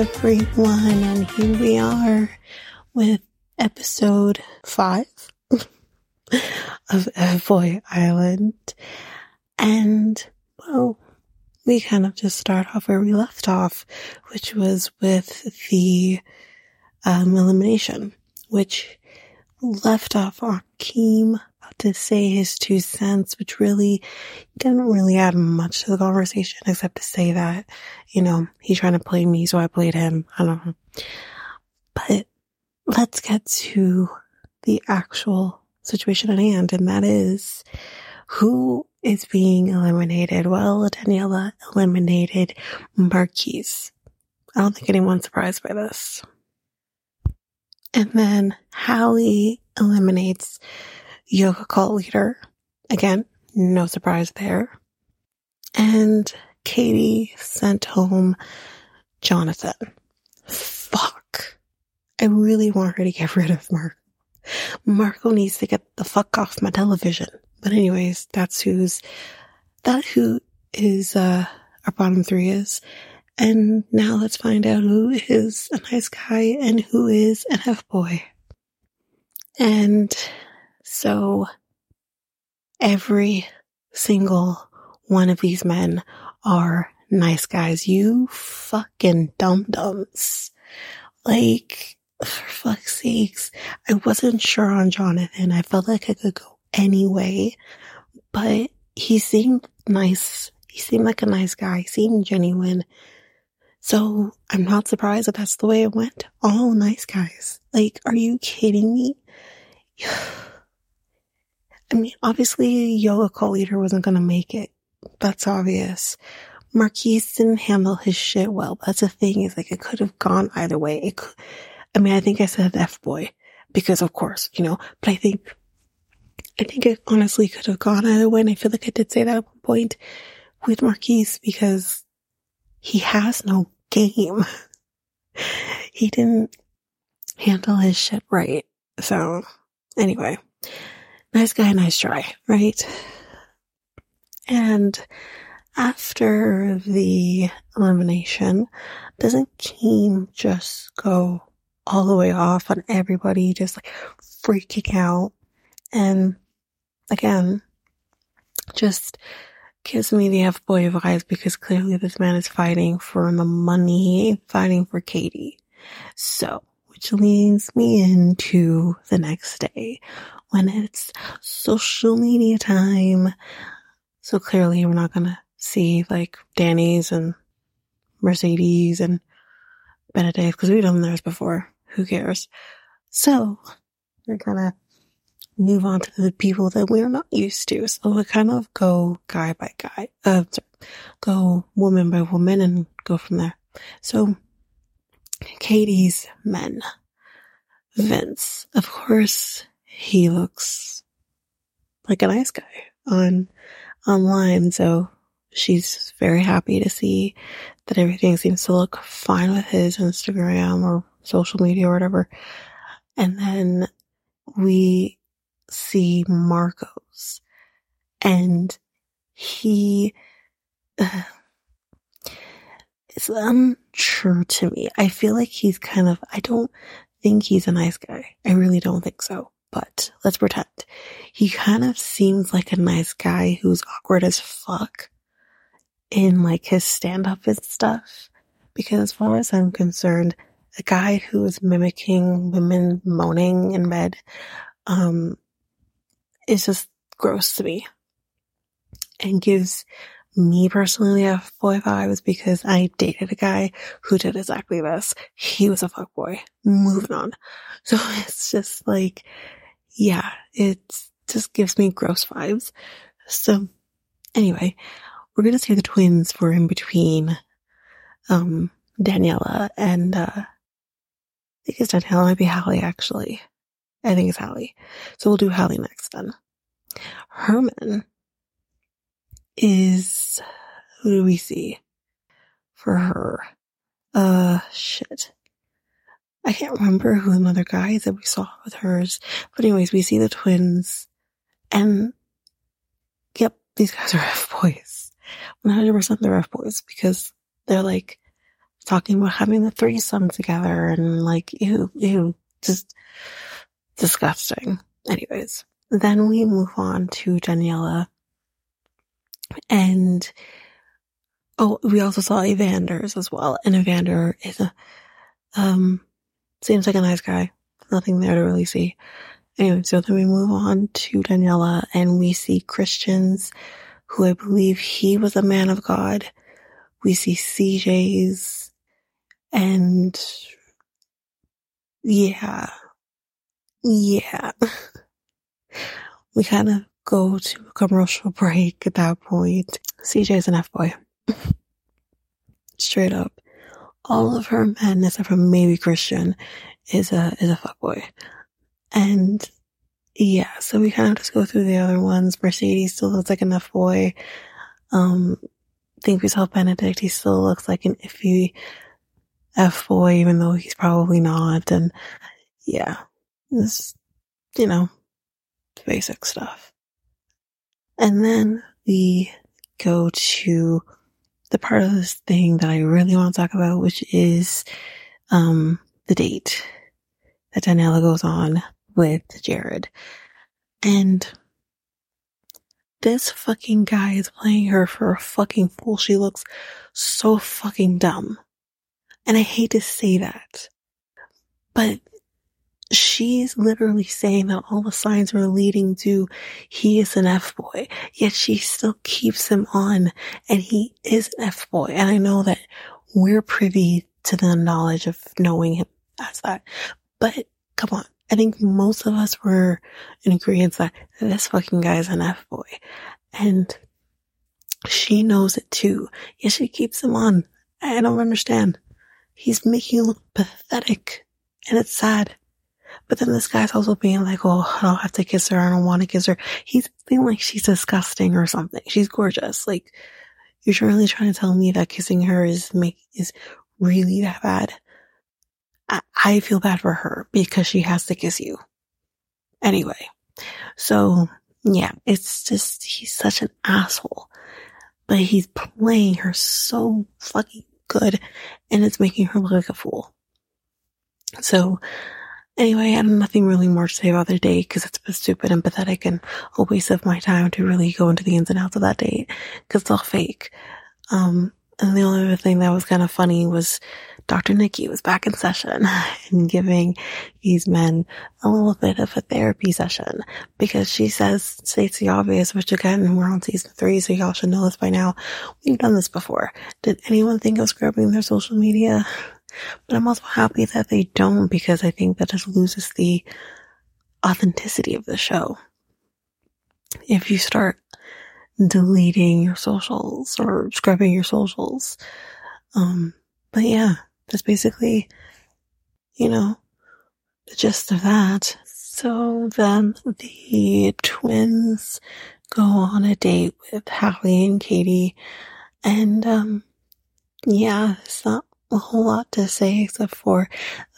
everyone, and here we are with episode five of F-Boy Island. And, well, we kind of just start off where we left off, which was with the um, elimination, which left off Akeem to say his two cents, which really didn't really add much to the conversation except to say that, you know, he's trying to play me, so I played him. I don't know. But let's get to the actual situation at hand, and that is who is being eliminated. Well, Daniella eliminated Marquise. I don't think anyone's surprised by this. And then Hali eliminates yoga cult leader. Again, no surprise there. And Katie sent home Jonathan. Fuck. I really want her to get rid of Mark. Marco needs to get the fuck off my television. But anyways, that's who's, that who is, uh, our bottom three is. And now let's find out who is a nice guy and who is an F boy. And so every single one of these men are nice guys. You fucking dum dums. Like, for fuck's sakes, I wasn't sure on Jonathan. I felt like I could go anyway, but he seemed nice. He seemed like a nice guy. He seemed genuine. So I'm not surprised that that's the way it went. All nice guys. Like, are you kidding me? I mean, obviously, Yoga Cult Leader wasn't going to make it. That's obvious. Marquise didn't handle his shit well. That's the thing is like, it could have gone either way. It could, I mean, I think I said F boy because of course, you know, but I think, I think it honestly could have gone either way. And I feel like I did say that at one point with Marquise because he has no game. he didn't handle his shit right. So anyway, nice guy, nice try, right? And after the elimination, doesn't Keem just go all the way off on everybody, just like freaking out? And again, just gives me the F boy vibes because clearly this man is fighting for the money, fighting for Katie. So, which leads me into the next day when it's social media time. So clearly we're not gonna see like Danny's and Mercedes and Benedict because we've done theirs before. Who cares? So we're gonna move on to the people that we're not used to. So we kind of go guy by guy, uh, sorry, go woman by woman and go from there. So Katie's men. Vince, of course, he looks like a nice guy on online. So she's very happy to see that everything seems to look fine with his Instagram or social media or whatever. And then we see Marcos and he uh, it's untrue to me. I feel like he's kind of, I don't think he's a nice guy. I really don't think so but let's pretend. He kind of seems like a nice guy who's awkward as fuck in like his stand up and stuff. Because as far as I'm concerned, a guy who is mimicking women moaning in bed, um, is just gross to me and gives me personally a boy vibes because I dated a guy who did exactly this. He was a fuck boy. Moving on. So it's just like, yeah, it just gives me gross vibes. So anyway, we're going to say the twins were in between, um, Daniella and, uh, I think it's Daniella, might be Hali actually. I think it's Hali. So we'll do Hali next then. Herman is, who do we see for her? Uh, shit. I can't remember who the another guy that we saw with hers. But anyways, we see the twins and yep, these guys are F boys. 100% they're F boys because they're like talking about having the threesome together and like, ew, ew, just disgusting. Anyways, then we move on to Daniella and oh, we also saw Evander's as well. And Evander is a, um, seems like a nice guy. Nothing there to really see. Anyway, so then we move on to Daniella and we see Christians who I believe he was a man of God. We see CJ's and yeah, yeah. we kind of go to a commercial break at that point. CJ's an F-boy. Straight up. All of her men, except for maybe Christian, is a, is a fuckboy. And yeah, so we kind of just go through the other ones. Mercedes still looks like an F-boy. Um, think we saw Benedict. He still looks like an iffy F-boy, even though he's probably not. And yeah, this, you know, basic stuff. And then we go to the part of this thing that I really want to talk about, which is, um, the date that Daniella goes on with Jared. And this fucking guy is playing her for a fucking fool. She looks so fucking dumb. And I hate to say that, but she's literally saying that all the signs were leading to he is an F boy, yet she still keeps him on and he is an F boy. And I know that we're privy to the knowledge of knowing him as that, but come on. I think most of us were in agreement that this fucking guy is an F boy and she knows it too. Yet she keeps him on. I don't understand. He's making you look pathetic and it's sad. But then this guy's also being like, oh, I don't have to kiss her. I don't want to kiss her. He's being like she's disgusting or something. She's gorgeous. Like, you're really trying to tell me that kissing her is make, is really that bad? I, I feel bad for her because she has to kiss you. Anyway. So yeah, it's just, he's such an asshole, but he's playing her so fucking good and it's making her look like a fool. So Anyway, I have nothing really more to say about the date because it's been stupid and pathetic and a waste of my time to really go into the ins and outs of that date because it's all fake. Um, and the only other thing that was kind of funny was Dr. Nikki was back in session and giving these men a little bit of a therapy session because she says, states the obvious, which again, we're on season three, so y'all should know this by now. We've done this before. Did anyone think of scrubbing their social media? But I'm also happy that they don't because I think that just loses the authenticity of the show. If you start deleting your socials or scrubbing your socials. Um, but yeah, that's basically, you know, the gist of that. So then the twins go on a date with Hali and Katie and, um, yeah, it's not a whole lot to say except for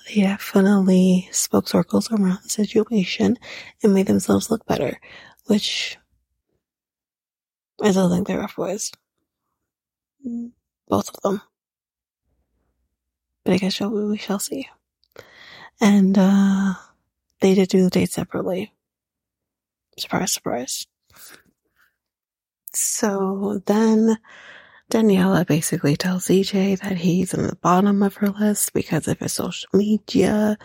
they definitely spoke circles around the situation and made themselves look better, which I still think they're rough boys. Both of them. But I guess we shall see. And, uh, they did do the date separately. Surprise, surprise. So then Daniella basically tells CJ that he's in the bottom of her list because of his social media.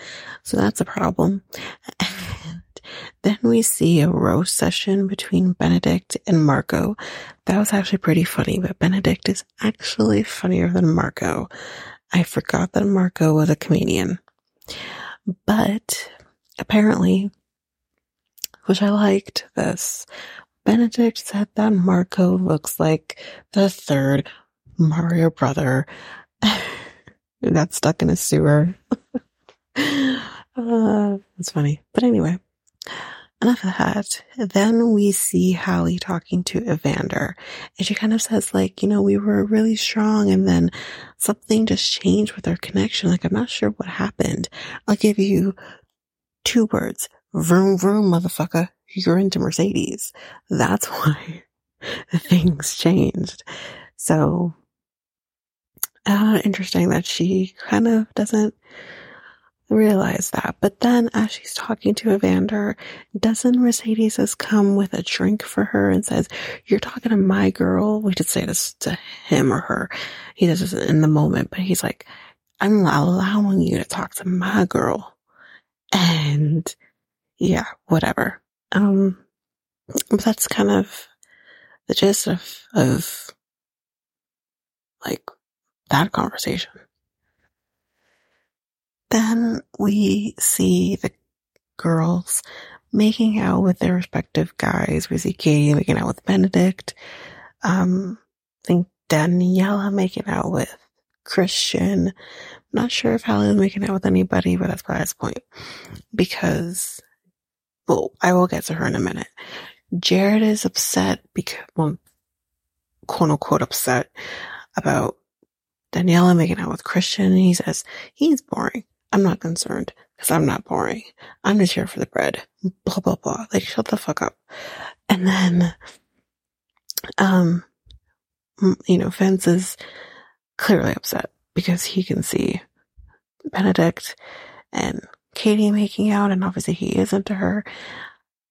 So that's a problem. And then we see a roast session between Benedict and Marco. That was actually pretty funny, but Benedict is actually funnier than Marco. I forgot that Marco was a comedian. But apparently, which I liked this, Benedict said that Marco looks like the third Mario brother got stuck in a sewer. uh, that's funny. But anyway, enough of that. Then we see Hali talking to Evander and she kind of says like, you know, we were really strong and then something just changed with our connection. Like, I'm not sure what happened. I'll give you two words. Vroom vroom, motherfucker you're into Mercedes. That's why things changed. So uh, interesting that she kind of doesn't realize that. But then as she's talking to Evander, doesn't Mercedes has come with a drink for her and says, you're talking to my girl? We should say this to him or her. He does this in the moment, but he's like, I'm allowing you to talk to my girl. And yeah, whatever. Um, that's kind of the gist of, of like that conversation. Then we see the girls making out with their respective guys. We see Katie making out with Benedict. Um, I think Daniella making out with Christian. I'm not sure if was making out with anybody, but that's by the point. Because, well, I will get to her in a minute. Jared is upset because, well, quote unquote upset about Daniella making out with Christian. He says, he's boring. I'm not concerned because I'm not boring. I'm just here for the bread. Blah, blah, blah. Like, shut the fuck up. And then, um, you know, Vince is clearly upset because he can see Benedict and Katie making out, and obviously he is into her.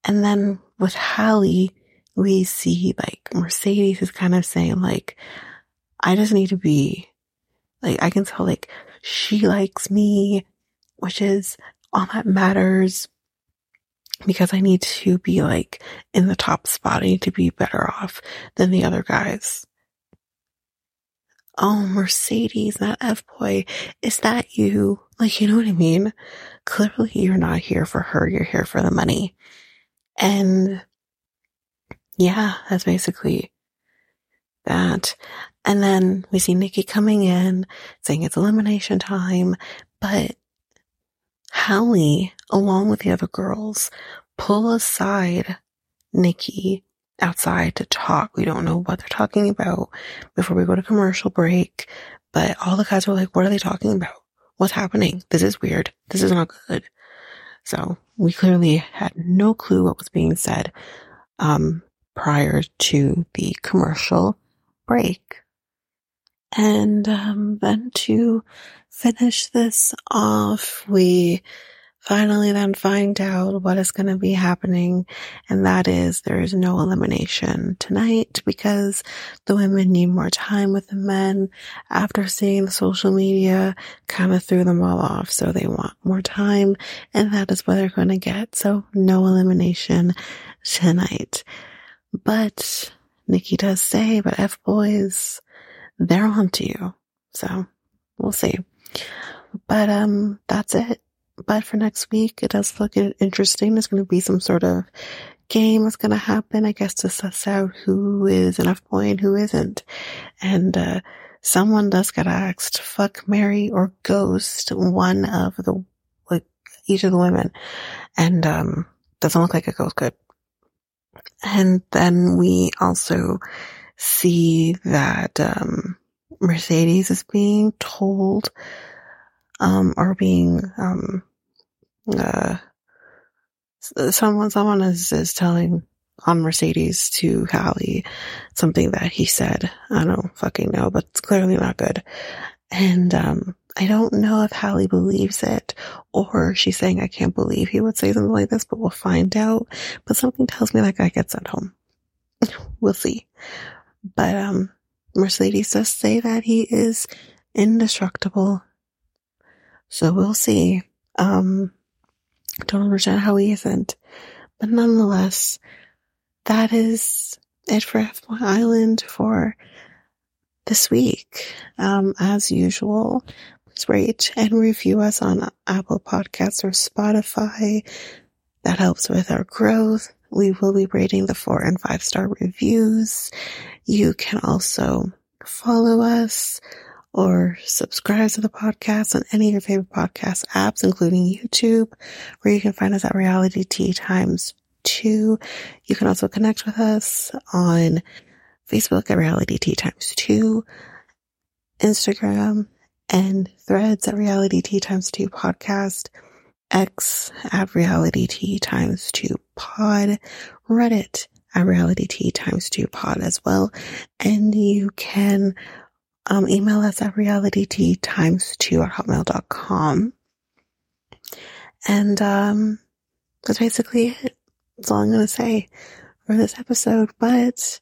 And then with Hali, we see like Mercedes is kind of saying like, I just need to be like, I can tell like she likes me, which is all that matters because I need to be like in the top spot. I need to be better off than the other guys. Oh, Mercedes, that F boy. Is that you? Like, you know what I mean? Clearly you're not here for her. You're here for the money. And yeah, that's basically that. And then we see Nikki coming in saying it's elimination time, but Hali, along with the other girls, pull aside Nikki outside to talk. We don't know what they're talking about before we go to commercial break, but all the guys were like, what are they talking about? What's happening? This is weird. This is not good. So we clearly had no clue what was being said, um, prior to the commercial break. And um, then to finish this off, we finally then find out what is going to be happening. And that is there is no elimination tonight because the women need more time with the men after seeing the social media kind of threw them all off. So they want more time and that is what they're going to get. So no elimination tonight. But Nikki does say, but F boys, they're on to you. So we'll see. But, um, that's it. But for next week, it does look interesting. There's going to be some sort of game that's going to happen, I guess, to suss out who is an F boy and who isn't. And, uh, someone does get asked, fuck, Mary or ghost one of the, like, each of the women. And, um, doesn't look like it goes good. And then we also see that um, Mercedes is being told um, or being um, uh, someone someone is, is telling on Mercedes to Hali something that he said. I don't fucking know, but it's clearly not good. And um, I don't know if Hali believes it or she's saying, I can't believe he would say something like this, but we'll find out. But something tells me that guy gets sent home. we'll see. But, um, Mercedes does say that he is indestructible. So we'll see. Um, don't understand how he isn't. But nonetheless, that is it for F-Boy Island for this week. Um, as usual, please rate and review us on Apple Podcasts or Spotify. That helps with our growth. We will be rating the four and five star reviews. You can also follow us or subscribe to the podcast on any of your favorite podcast apps, including YouTube, where you can find us at Reality Tea Times 2. You can also connect with us on Facebook at Reality Tea Times 2, Instagram and threads at Reality Tea Times 2 podcast, X at Reality Tea Times 2 pod, Reddit at Reality Tea Times 2 pod as well. And you can um, email us at realityt times two at hotmail.com. And, um, that's basically it. That's all I'm going to say for this episode. But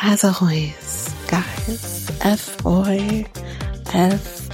as always, guys, F boy, F.